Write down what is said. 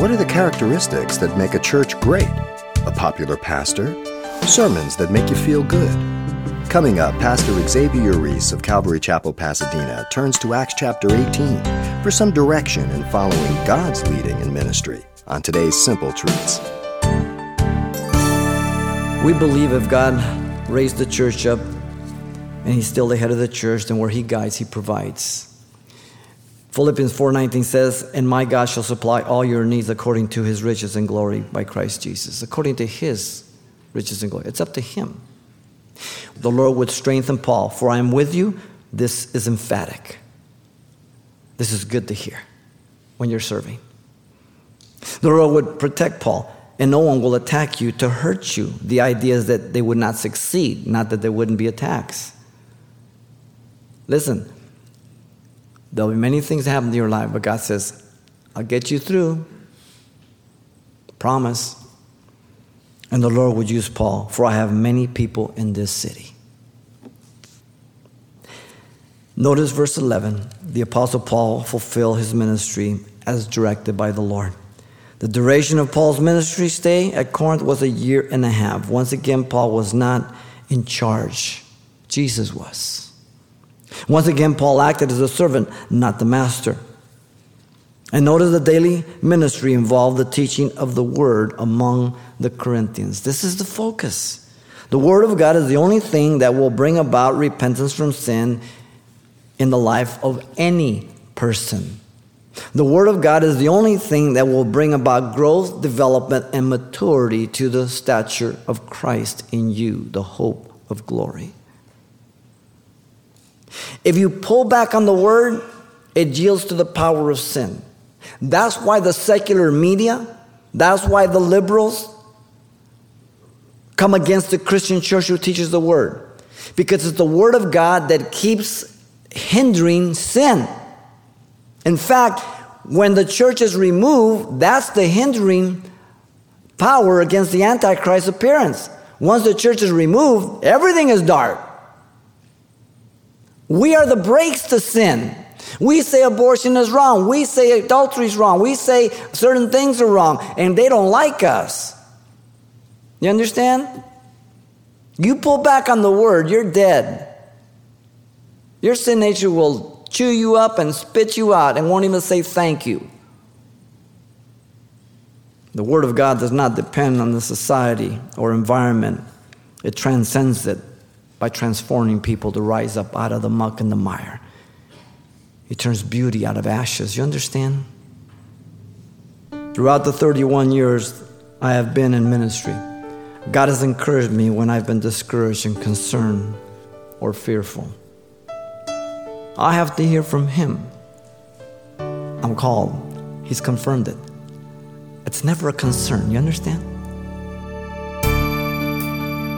What are the characteristics that make a church great? A popular pastor? Sermons that make you feel good? Coming up, Pastor Xavier Reese of Calvary Chapel, Pasadena turns to Acts chapter 18 for some direction in following God's leading in ministry on today's Simple Truths. We believe if God raised the church up and He's still the head of the church, then where He guides, He provides. Philippians 4:19 says, "And my God shall supply all your needs according to his riches and glory by Christ Jesus." According to his riches and glory. It's up to him. The Lord would strengthen Paul, "For I am with you." This is emphatic. This is good to hear when you're serving. The Lord would protect Paul, and no one will attack you to hurt you. The idea is that they would not succeed, not that there wouldn't be attacks. Listen, There'll be many things that happen to your life, but God says, I'll get you through. Promise. And the Lord would use Paul, for I have many people in this city. Notice verse 11. The Apostle Paul fulfilled his ministry as directed by the Lord. The duration of Paul's ministry stay at Corinth was a year and a half. Once again, Paul was not in charge, Jesus was. Once again, Paul acted as a servant, not the master. And notice the daily ministry involved the teaching of the word among the Corinthians. This is the focus. The word of God is the only thing that will bring about repentance from sin in the life of any person. The word of God is the only thing that will bring about growth, development, and maturity to the stature of Christ in you, the hope of glory. If you pull back on the word, it yields to the power of sin. That's why the secular media, that's why the liberals come against the Christian church who teaches the word. Because it's the word of God that keeps hindering sin. In fact, when the church is removed, that's the hindering power against the Antichrist appearance. Once the church is removed, everything is dark. We are the brakes to sin. We say abortion is wrong. We say adultery is wrong. We say certain things are wrong, and they don't like us. You understand? You pull back on the word, you're dead. Your sin nature will chew you up and spit you out and won't even say thank you. The Word of God does not depend on the society or environment, it transcends it by transforming people to rise up out of the muck and the mire. He turns beauty out of ashes. You understand? Throughout the 31 years I have been in ministry, God has encouraged me when I've been discouraged and concerned or fearful. I have to hear from Him. I'm called. He's confirmed it. It's never a concern. You understand?